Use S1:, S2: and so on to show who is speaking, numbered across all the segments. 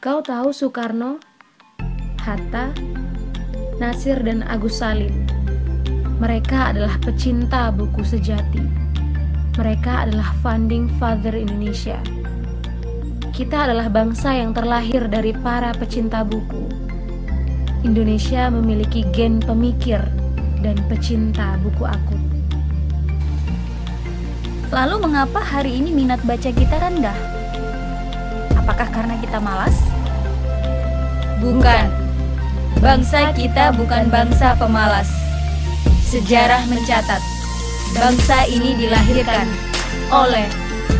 S1: Kau tahu Soekarno, Hatta, Nasir dan Agus Salim. Mereka adalah pecinta buku sejati. Mereka adalah funding father Indonesia. Kita adalah bangsa yang terlahir dari para pecinta buku. Indonesia memiliki gen pemikir dan pecinta buku akut.
S2: Lalu mengapa hari ini minat baca kita rendah? Apakah karena kita malas?
S3: Bukan. Bangsa kita bukan bangsa pemalas. Sejarah mencatat, bangsa ini dilahirkan oleh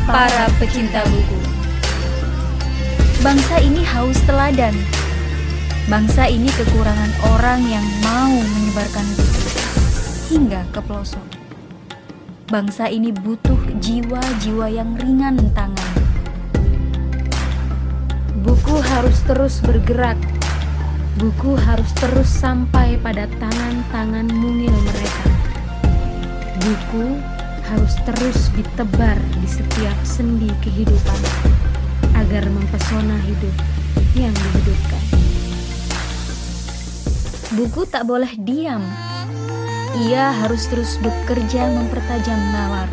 S3: para pecinta buku.
S2: Bangsa ini haus teladan. Bangsa ini kekurangan orang yang mau menyebarkan buku hingga ke pelosok. Bangsa ini butuh jiwa-jiwa yang ringan tangan
S1: Buku harus terus bergerak. Buku harus terus sampai pada tangan-tangan mungil mereka. Buku harus terus ditebar di setiap sendi kehidupan agar mempesona hidup yang dihidupkan.
S2: Buku tak boleh diam. Ia harus terus bekerja mempertajam nalar.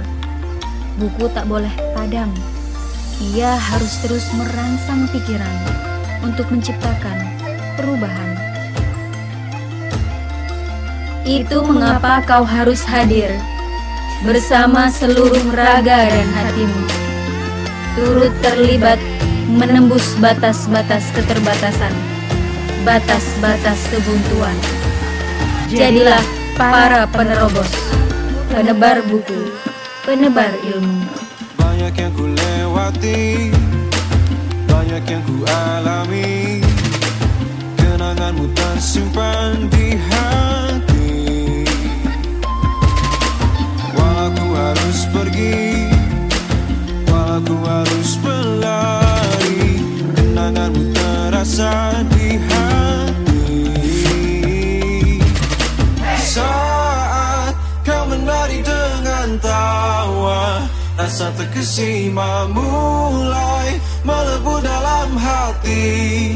S2: Buku tak boleh padam ia harus terus merangsang pikiran untuk menciptakan perubahan.
S3: Itu mengapa kau harus hadir bersama seluruh raga dan hatimu. Turut terlibat menembus batas-batas keterbatasan, batas-batas kebuntuan. Jadilah para penerobos, penebar buku, penebar ilmu.
S4: Banyak yang lewati Banyak yang ku alami. Kenanganmu tersimpan di hati. Walau ku harus pergi Walau ku harus berlari Kenanganmu terasa Rasa terkesima mulai melebu dalam hati